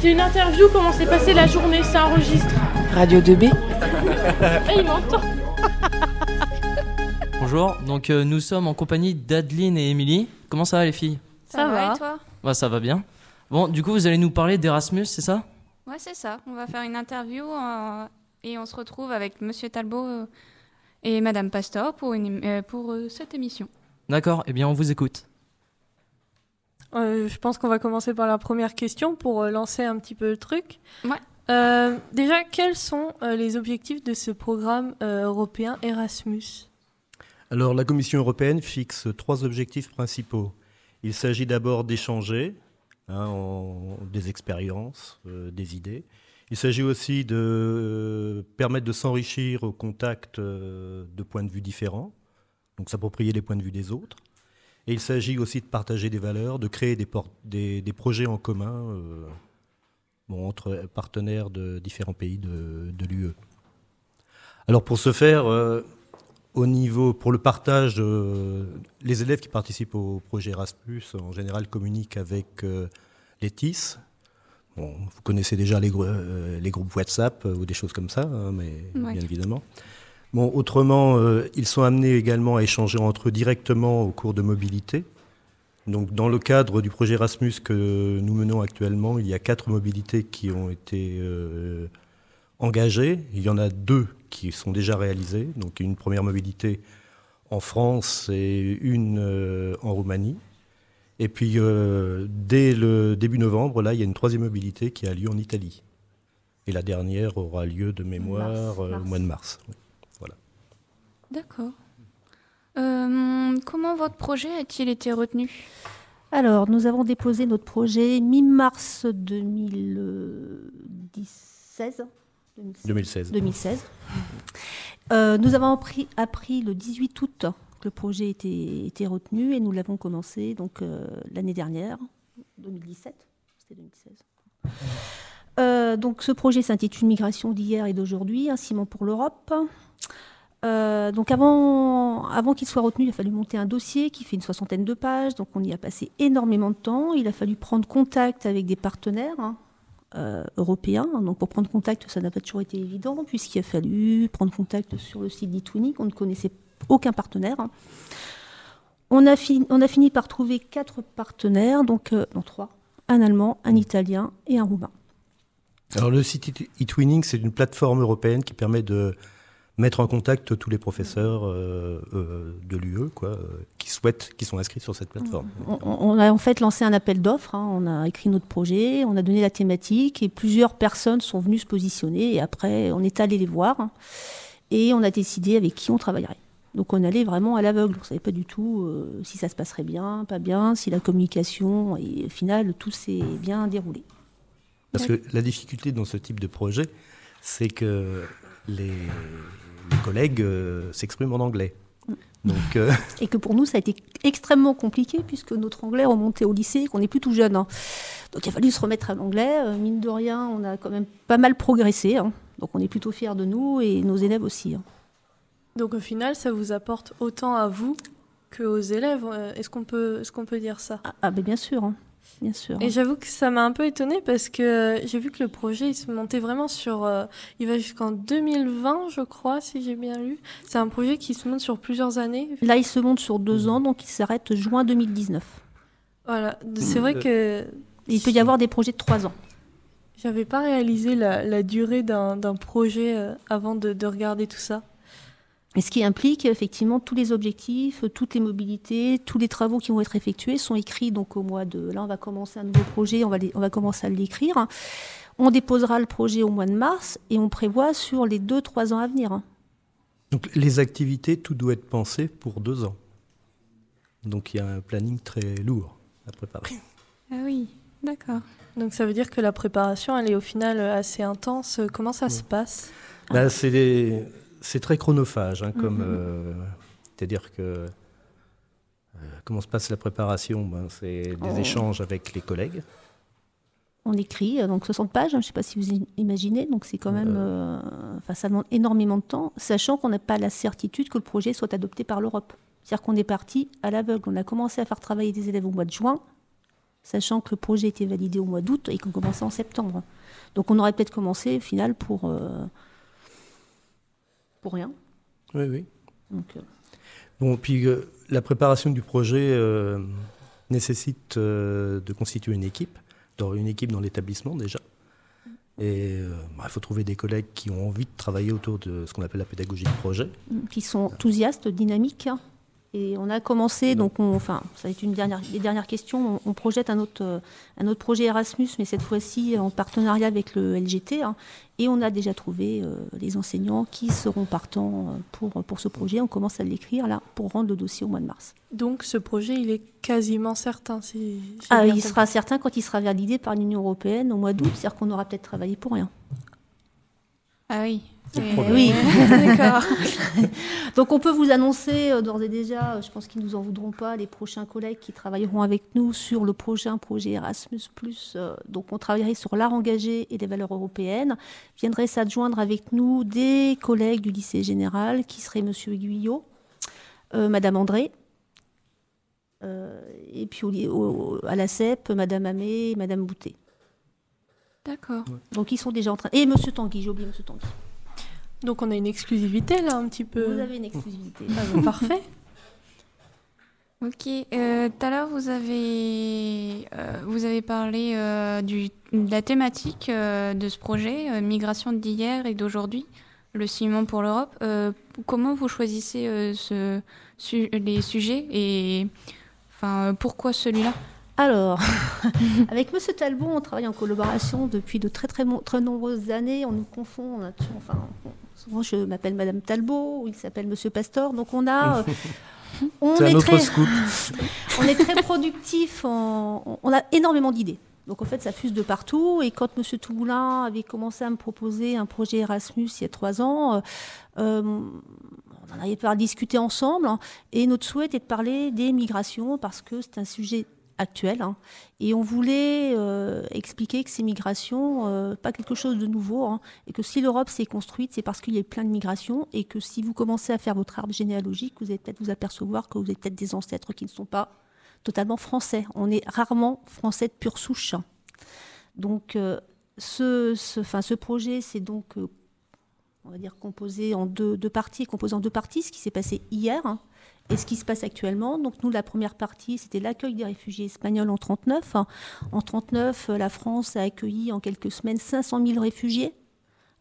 C'est une interview, comment s'est passée la journée, ça enregistre. Radio 2B. Ah, il m'entend. Bonjour, donc euh, nous sommes en compagnie d'Adeline et Émilie. Comment ça va les filles? Ça, va, et toi? Bah ça va bien. Bon, du coup vous allez nous parler d'Erasmus, c'est ça? Ouais, c'est ça. On va faire une interview euh, et on se retrouve avec Monsieur Talbot euh, et Madame Pastor pour, une, euh, pour euh, cette émission. D'accord, eh bien on vous écoute. Euh, je pense qu'on va commencer par la première question pour euh, lancer un petit peu le truc. Ouais. Euh, déjà, quels sont euh, les objectifs de ce programme euh, européen Erasmus? Alors, la Commission européenne fixe trois objectifs principaux. Il s'agit d'abord d'échanger hein, en- des expériences, euh, des idées. Il s'agit aussi de permettre de s'enrichir au contact de points de vue différents, donc s'approprier les points de vue des autres. Et il s'agit aussi de partager des valeurs, de créer des, des- des projets en commun euh, bon, entre partenaires de différents pays de, de l'UE. Alors pour ce faire, euh, au niveau, pour le partage, euh, les élèves qui participent au projet Erasmus, en général, communiquent avec les TIS. Bon, vous connaissez déjà les, grou- les groupes WhatsApp ou des choses comme ça, hein, mais Ouais. bien évidemment. Bon, autrement, euh, ils sont amenés également à échanger entre eux directement au cours de mobilité. Donc, dans le cadre du projet Erasmus que nous menons actuellement, il y a quatre mobilités qui ont été euh, engagées. Il y en a deux qui sont déjà réalisées. Donc, une première mobilité en France et une euh, en Roumanie. Et puis, dès le début novembre, là, il y a une troisième mobilité qui a lieu en Italie. Et la dernière aura lieu de mémoire Mars, mars. au mois de mars. D'accord. Euh, comment votre projet a-t-il été retenu? Alors, nous avons déposé notre projet mi-mars 2016. 2016. 2016. Euh, nous avons appris, appris le 18 août que le projet était, était retenu et nous l'avons commencé donc euh, l'année dernière, 2017. C'était 2016. Euh, donc ce projet s'intitule Migration d'hier et d'aujourd'hui, un ciment pour l'Europe. Euh, donc avant, qu'il soit retenu, il a fallu monter un dossier qui fait une soixantaine de pages. Donc on y a passé énormément de temps. Il a fallu prendre contact avec des partenaires hein, euh, européens. Donc pour prendre contact, ça n'a pas toujours été évident puisqu'il a fallu prendre contact sur le site d'Itwinic. On ne connaissait aucun partenaire. On a, fini, on a fini par trouver quatre partenaires, donc euh, non trois, un allemand, un italien et un roumain. Alors le site eTwinning, c'est une plateforme européenne qui permet de mettre en contact tous les professeurs euh, euh, de l'UE quoi, euh, qui souhaitent, qui sont inscrits sur cette plateforme. On, on a en fait lancé un appel d'offres, hein. on a écrit notre projet, on a donné la thématique et plusieurs personnes sont venues se positionner et après on est allé les voir hein, et on a décidé avec qui on travaillerait. Donc on allait vraiment à l'aveugle, on ne savait pas du tout euh, si ça se passerait bien, pas bien, si la communication et au final tout s'est bien déroulé. Parce que la difficulté dans ce type de projet, c'est que les, les collègues euh, s'expriment en anglais. Donc, euh, Et que pour nous ça a été extrêmement compliqué puisque notre anglais remontait au lycée et qu'on est plus tout jeune. hein. Donc il a fallu se remettre à l'anglais. Euh, mine de rien, on a quand même pas mal progressé. hein. Donc on est plutôt fiers de nous et nos élèves aussi. hein. Donc au final, ça vous apporte autant à vous qu'aux élèves. Est-ce qu'on peut, est qu'on peut dire ça? Ah, ah, ben bien sûr, hein. Bien sûr. Et j'avoue que ça m'a un peu étonnée parce que j'ai vu que le projet il se montait vraiment sur. euh, il va jusqu'en 2020, je crois, si j'ai bien lu. C'est un projet qui se monte sur plusieurs années. Là, il se monte sur deux ans, donc il s'arrête juin 2019. Voilà, c'est vrai que il peut y avoir des projets de trois ans. j'avais pas réalisé la, la durée d'un projet euh, avant de, de regarder tout ça. Et ce qui implique effectivement tous les objectifs, toutes les mobilités, tous les travaux qui vont être effectués sont écrits donc au mois de. Là, on va commencer un nouveau projet, on va, les- on va commencer à l'écrire. On déposera le projet au mois de mars et on prévoit sur les deux trois ans à venir. hein. donc les activités, tout doit être pensé pour deux ans. Donc il y a un planning très lourd à préparer. Ah oui, d'accord. Donc ça veut dire que la préparation, elle est au final assez intense. Comment ça se passe? Bah, c'est des- c'est très chronophage, hein, comme Mhm. euh, c'est-à-dire que euh, comment se passe la préparation? Ben, C'est des Oh. échanges avec les collègues. On écrit euh, donc 60 pages, hein, je ne sais pas si vous imaginez, donc c'est quand même, euh, enfin, ça demande énormément de temps, sachant qu'on n'a pas la certitude que le projet soit adopté par l'Europe. C'est-à-dire qu'on est parti à l'aveugle. On a commencé à faire travailler des élèves au mois de juin, sachant que le projet était validé au mois d'août et qu'on commençait en septembre. Donc on aurait peut-être commencé au final pour, euh, pour rien. Oui, oui. Donc, euh, Bon, puis euh, la préparation du projet euh, nécessite de constituer une équipe, d'avoir une équipe dans l'établissement déjà. Et bah, il faut trouver des collègues qui ont envie de travailler autour de ce qu'on appelle la pédagogie de projet. qui sont enthousiastes, dynamiques. Et on a commencé, donc on, enfin, ça va être une dernière, les dernières questions. On, on projette un autre, euh, un autre projet Erasmus, mais cette fois-ci en partenariat avec le LGT. hein. et on a déjà trouvé euh, les enseignants qui seront partants euh, pour, pour ce projet. On commence à l'écrire là pour rendre le dossier au mois de mars. Donc ce projet, il est quasiment certain. si Ah, il sera certain quand il sera validé par l'Union européenne au mois d'août, c'est-à-dire qu'on aura peut-être travaillé pour rien. Ah oui. Problème. Oui. D'accord. Donc on peut vous annoncer euh, d'ores et déjà, euh, je pense qu'ils nous en voudront pas, les prochains collègues qui travailleront avec nous sur le prochain projet Erasmus+. euh, donc on travaillerait sur l'art engagé et les valeurs européennes. Viendraient s'adjoindre avec nous des collègues du lycée général qui seraient Monsieur Guyot, euh, Madame André, euh, et puis au, à la CEP, Madame Amé et Madame Boutet. D'accord. Donc ils sont déjà en train... Et Monsieur Tanguy, j'ai oublié Monsieur Tanguy. Donc on a une exclusivité là, un petit peu. Vous avez une exclusivité. Ah, bah, parfait. Ok. euh, Tout à l'heure, vous avez, euh, vous avez parlé euh, du, de la thématique euh, de ce projet, euh, migration d'hier et d'aujourd'hui, le ciment pour l'Europe. Euh, comment vous choisissez euh, ce, su- les sujets et enfin, euh, pourquoi celui-là? Alors, avec Monsieur Talbot, on travaille en collaboration depuis de très très, nombreuses années. On nous confond, on a toujours- enfin, on- souvent je m'appelle Madame Talbot, ou il s'appelle Monsieur Pastor. Donc on a, euh, on est très, on est très productif. on- on a énormément d'idées. Donc en fait, ça fuse de partout. Et quand Monsieur Toumoulin avait commencé à me proposer un projet Erasmus il y a trois ans, euh, euh, on en avait pas discuté ensemble. hein. et notre souhait était de parler des migrations parce que c'est un sujet actuel. hein. et on voulait euh, expliquer que ces migrations, euh, pas quelque chose de nouveau, hein, et que si l'Europe s'est construite, c'est parce qu'il y a plein de migrations, et que si vous commencez à faire votre arbre généalogique, vous allez peut-être vous apercevoir que vous avez peut-être des ancêtres qui ne sont pas totalement français. On est rarement français de pure souche. Donc, euh, ce, ce, projet, c'est donc, on va dire, composé en deux, deux parties, composé en deux parties, ce qui s'est passé hier hein, et ce qui se passe actuellement. Donc, nous, la première partie, c'était l'accueil des réfugiés espagnols en 39. En 39, euh, la France a accueilli en quelques semaines 500 000 réfugiés.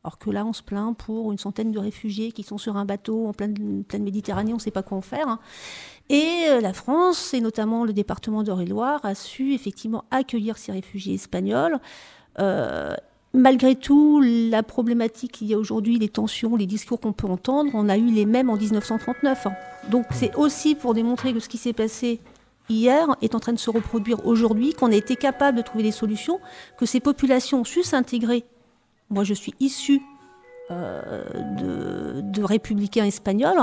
Alors que là, on se plaint pour une centaine de réfugiés qui sont sur un bateau en pleine, Méditerranée, on ne sait pas quoi en faire. hein. Et euh, la France, et notamment le département d'Eure-et-Loire, a su effectivement accueillir ces réfugiés espagnols. Euh, malgré tout, la problématique qu'il y a aujourd'hui, les tensions, les discours qu'on peut entendre, on a eu les mêmes en 1939. hein. Donc c'est aussi pour démontrer que ce qui s'est passé hier est en train de se reproduire aujourd'hui, qu'on a été capable de trouver des solutions, que ces populations ont su s'intégrer. Moi, je suis issue euh, de républicains espagnols.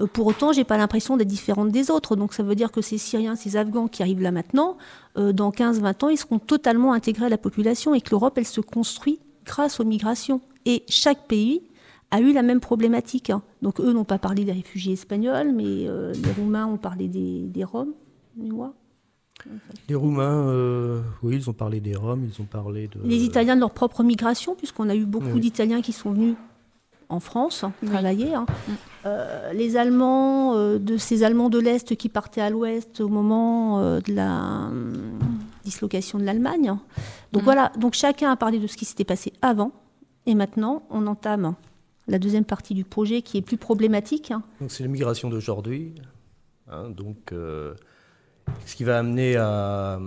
Euh, Pour autant, j'ai pas l'impression d'être différente des autres. Donc ça veut dire que ces Syriens, ces Afghans qui arrivent là maintenant, euh, dans 15-20 ans, ils seront totalement intégrés à la population et que l'Europe, elle se construit grâce aux migrations. Et chaque pays a eu la même problématique. hein. Donc eux n'ont pas parlé des réfugiés espagnols, mais euh, les Roumains ont parlé des, des Roms. Les Roumains, euh, oui, ils ont parlé des Roms, ils ont parlé de. Les Italiens de leur propre migration, puisqu'on a eu beaucoup Oui. d'Italiens qui sont venus en France hein, Oui. travailler. hein. Mm. Euh, les Allemands, euh, de ces Allemands de l'Est qui partaient à l'Ouest au moment euh, de la hum, dislocation de l'Allemagne. hein. Donc Mm. voilà, donc chacun a parlé de ce qui s'était passé avant, et maintenant on entame la deuxième partie du projet qui est plus problématique. Donc c'est l'immigration d'aujourd'hui. hein, donc euh, ce qui va amener à,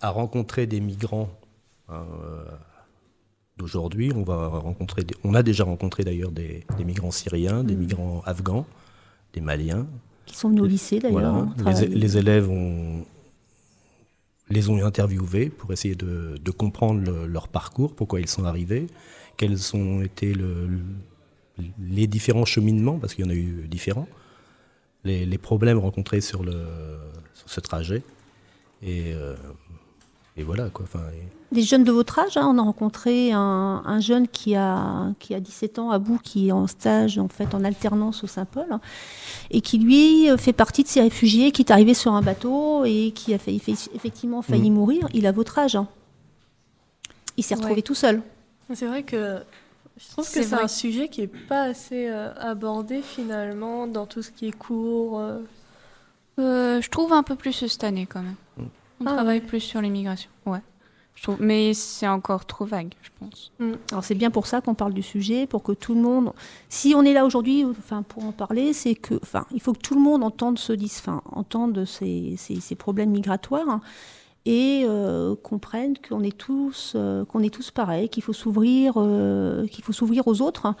à rencontrer des migrants hein, euh, d'aujourd'hui. On va rencontrer, des- on a déjà rencontré d'ailleurs des, des migrants syriens, des Mhm. migrants afghans, des maliens. qui sont venus au lycée d'ailleurs. Voilà. Les, élèves ont, les ont interviewés pour essayer de, de comprendre le- leur parcours, pourquoi ils sont arrivés, quels ont été le- le- les différents cheminements, parce qu'il y en a eu différents, les, les problèmes rencontrés sur ce trajet. Et euh, et voilà quoi. Enfin, Des jeunes de votre âge, hein, on a rencontré un, un, jeune qui a, qui a 17 ans à bout, qui est en stage en fait en alternance au Saint-Paul, hein, et qui lui fait partie de ces réfugiés qui est arrivé sur un bateau et qui a failli, fait, effectivement failli mmh. mourir. Il a votre âge. Hein. Il s'est retrouvé ouais. tout seul. C'est vrai que je trouve que c'est un sujet qui n'est pas assez euh, abordé finalement dans tout ce qui est cours. Euh... Euh, je trouve un peu plus cette année quand même. Mm. On ah, travaille ouais. plus sur l'immigration. Ouais. Je trouve, mais c'est encore trop vague, je pense. Mm. Alors c'est bien pour ça qu'on parle du sujet, pour que tout le monde. Si on est là aujourd'hui, enfin pour en parler, c'est que, enfin, il faut que tout le monde entende ce, enfin, entende ces, ces, ces problèmes migratoires. Hein, et euh, comprennent qu'on est tous euh, qu'on est tous pareils, qu'il faut s'ouvrir euh, qu'il faut s'ouvrir aux autres.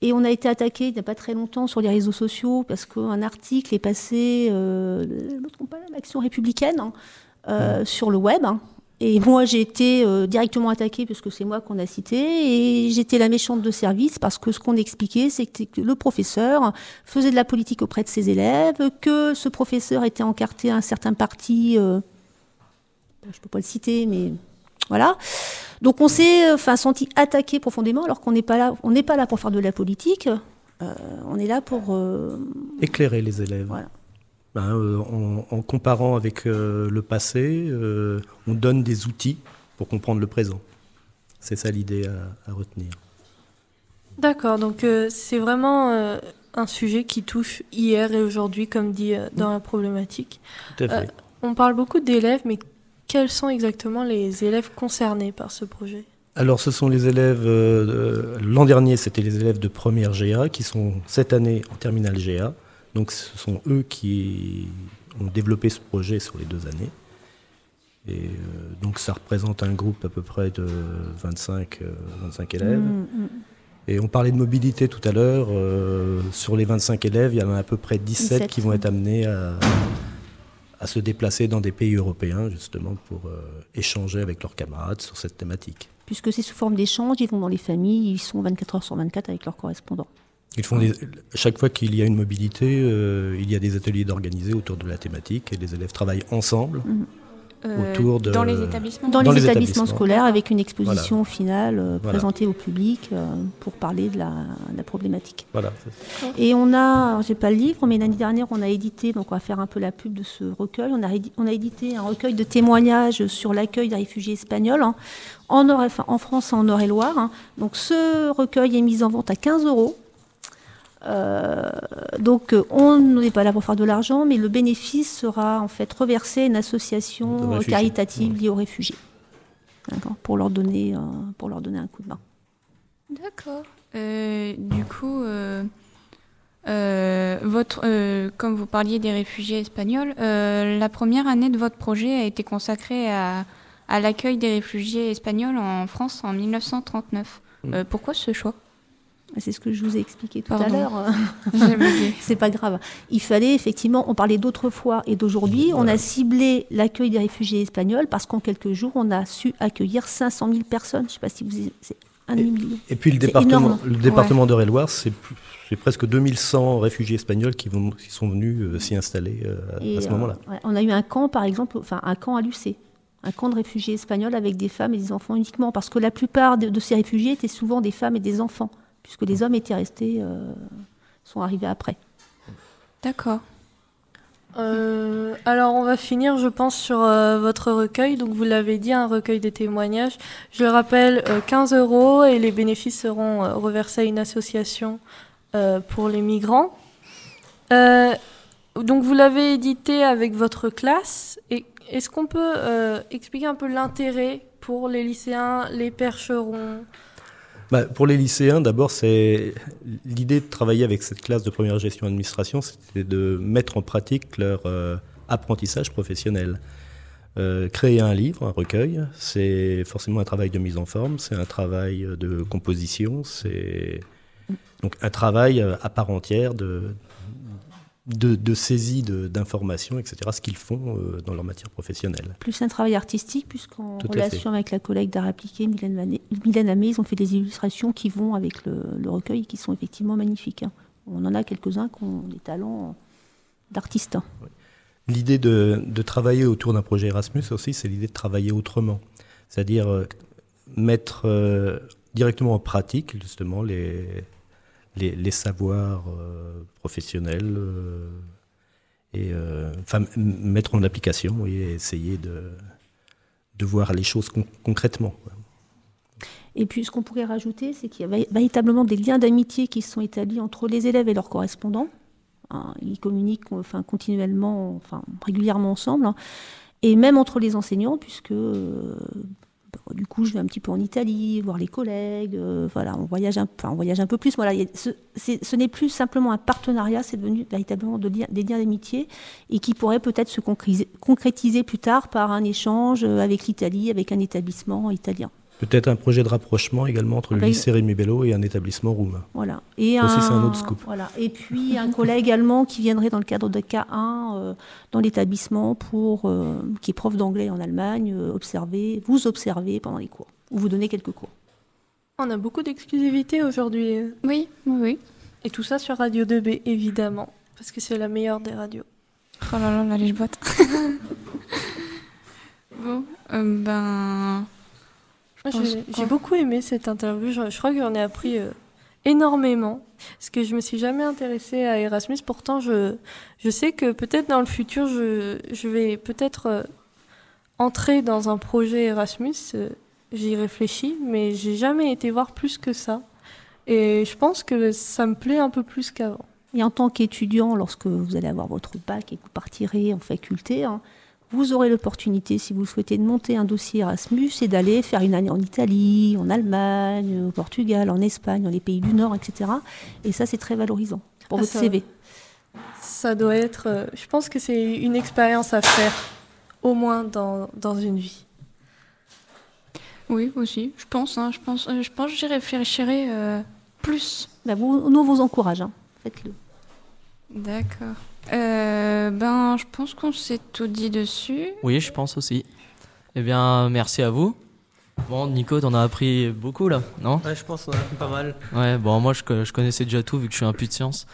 Et on a été attaqué il n'y a pas très longtemps sur les réseaux sociaux parce qu'un article est passé, euh, l'action républicaine, hein, sur le web. Hein. Et moi, j'ai été euh, directement attaquée parce que c'est moi qu'on a cité. Et j'étais la méchante de service parce que ce qu'on expliquait, c'est que le professeur faisait de la politique auprès de ses élèves, que ce professeur était encarté à un certain parti. Euh, je ne peux pas le citer, mais voilà. Donc on s'est enfin, senti attaqué profondément alors qu'on n'est pas là. On n'est pas là pour faire de la politique. Euh, on est là pour éclairer les élèves. Voilà. Ben, euh, en, en, comparant avec euh, le passé, euh, on donne des outils pour comprendre le présent. C'est ça l'idée à, à, retenir. D'accord, donc c'est vraiment un sujet qui touche hier et aujourd'hui, comme dit dans la problématique. Tout à fait. on parle beaucoup d'élèves, mais quels sont exactement les élèves concernés par ce projet? Alors, ce sont les élèves. Euh, L'an dernier, c'était les élèves de première GA qui sont cette année en terminale GA. Donc ce sont eux qui ont développé ce projet sur les deux années. Et euh, donc ça représente un groupe à peu près de 25, euh, 25 élèves. Mmh, mmh. Et on parlait de mobilité tout à l'heure. Euh, sur les 25 élèves, il y en a à peu près 17, 17 qui vont être amenés à, à, se déplacer dans des pays européens, justement, pour euh, échanger avec leurs camarades sur cette thématique. Puisque c'est sous forme d'échange, ils vont dans les familles, ils sont 24 heures sur 24 avec leurs correspondants. Ils font des, chaque fois qu'il y a une mobilité, euh, il y a des ateliers d'organisés autour de la thématique et les élèves travaillent ensemble mmh. euh, autour de dans les établissements dans, dans les, les, établissements, établissements scolaires avec une exposition voilà. finale euh, voilà. présentée au public euh, pour parler de la, de la problématique. Voilà. Et on a, j'ai pas le livre, mais l'année dernière on a édité, donc on va faire un peu la pub de ce recueil. On a, on a édité un recueil de témoignages sur l'accueil des réfugiés espagnols hein, en, Nord, en France en Eure-et-Loire. Hein. Donc ce recueil est mis en vente à 15 euros. Euh, donc on n'est pas là pour faire de l'argent, mais le bénéfice sera en fait reversé à une association caritative liée aux réfugiés, pour leur donner euh, pour leur donner un coup de main. D'accord. Euh, du coup, euh, votre comme vous parliez des réfugiés espagnols, la première année de votre projet a été consacrée à, à l'accueil des réfugiés espagnols en France en 1939. Mmh. pourquoi ce choix? C'est ce que je vous ai expliqué tout Pardon. à l'heure. c'est pas grave. Il fallait effectivement, on parlait d'autrefois et d'aujourd'hui. Voilà. On a ciblé l'accueil des réfugiés espagnols parce qu'en quelques jours, on a su accueillir 500 000 personnes. Je ne sais pas si vous. C'est un et, million. Et puis le département, le département ouais. d'Eure-et-Loire, c'est presque 2100 réfugiés espagnols qui, vont, qui sont venus euh, s'y installer euh, à ce moment-là. Euh, ouais, on a eu un camp, par exemple, enfin un camp à Lucé un camp de réfugiés espagnols avec des femmes et des enfants uniquement, parce que la plupart de, de ces réfugiés étaient souvent des femmes et des enfants puisque les hommes étaient restés, euh, sont arrivés après. D'accord. Euh, alors on va finir, je pense, sur euh, votre recueil. Donc vous l'avez dit, un recueil de témoignages. Je le rappelle, 15 euros et les bénéfices seront reversés à une association pour les migrants. donc vous l'avez édité avec votre classe. Est-ce qu'on peut expliquer un peu l'intérêt pour les lycéens, les percherons bah, pour les lycéens, d'abord, c'est l'idée de travailler avec cette classe de première gestion administration, c'était de mettre en pratique leur euh, apprentissage professionnel. Euh, créer un livre, un recueil, c'est forcément un travail de mise en forme, c'est un travail de composition, c'est donc un travail à part entière de, de, de saisie d'informations, etc., ce qu'ils font euh, dans leur matière professionnelle. Plus un travail artistique, puisqu'en relation avec la collègue d'art appliqué, Mylène, Mylène Amé, ils ont fait des illustrations qui vont avec le, le recueil, qui sont effectivement magnifiques. Hein. On en a quelques-uns qui ont des talents d'artistes. Oui. L'idée de, de travailler autour d'un projet Erasmus aussi, c'est l'idée de travailler autrement. C'est-à-dire euh, mettre euh, directement en pratique, justement, les, les, savoirs euh, professionnels euh, et euh, mettre en application et essayer de, de voir les choses con- concrètement. Et puis, ce qu'on pourrait rajouter, c'est qu'il y a vé- véritablement des liens d'amitié qui se sont établis entre les élèves et leurs correspondants. Hein, ils communiquent enfin, continuellement, enfin, régulièrement ensemble. hein. Et même entre les enseignants, puisque du coup, je vais un petit peu en Italie, voir les collègues. euh, voilà, on voyage, un, on voyage un peu plus. Voilà, ce n'est plus simplement un partenariat, c'est devenu véritablement des liens d'amitié et qui pourrait peut-être se concrétiser, concrétiser plus tard par un échange euh, avec l'Italie, avec un établissement italien. Peut-être un projet de rapprochement également entre le lycée Rémi Bello et un établissement roumain. Voilà. Et Ça aussi, c'est un autre scoop. Voilà. Et puis un collègue allemand qui viendrait dans le cadre de K1 euh, dans l'établissement pour euh, qui est prof d'anglais en Allemagne, euh, observer, vous observer pendant les cours ou vous donner quelques cours. On a beaucoup d'exclusivité aujourd'hui. Oui, oui, oui. Et tout ça sur Radio 2B, évidemment. Parce que c'est la meilleure des radios. Oh là là, là, les boîtes. bon, euh, ben. J'ai beaucoup aimé cette interview. Je, je crois que j'en ai appris euh, énormément. Parce que je me suis jamais intéressée à Erasmus. Pourtant, je, je sais que peut-être dans le futur, je, je vais peut-être euh, entrer dans un projet Erasmus. Euh, J'y réfléchis, mais j'ai jamais été voir plus que ça. Et je pense que ça me plaît un peu plus qu'avant. Et en tant qu'étudiant, lorsque vous allez avoir votre bac et que vous partirez en faculté, hein, vous aurez l'opportunité, si vous le souhaitez, de monter un dossier Erasmus et d'aller faire une année en Italie, en Allemagne, au Portugal, en Espagne, dans les pays du Nord, etc. Et ça, c'est très valorisant pour Ah, votre ça- CV. Ça doit être. euh, je pense que c'est une expérience à faire, au moins dans, dans une vie. Oui, aussi, je pense, hein, je pense, euh, je pense que j'y réfléchirai euh, plus. Bah, vous, nous, on vous encourage. hein. Faites-le. D'accord. Euh, ben, je pense qu'on s'est tout dit dessus. Oui, je pense aussi. Eh bien, merci à vous. Bon, Nico, t'en as appris beaucoup là, non? Ouais, je pense qu'on a appris pas mal. Ouais, bon, moi je, co- je connaissais déjà tout vu que je suis un puits de science.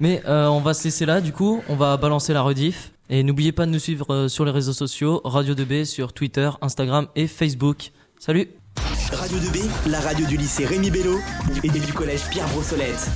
Mais euh, on va se laisser là, du coup, on va balancer la rediff. Et n'oubliez pas de nous suivre euh, sur les réseaux sociaux, Radio 2B sur Twitter, Instagram et Facebook. Salut Radio 2B, la radio du lycée Rémi Bello et du collège Pierre Brossolette.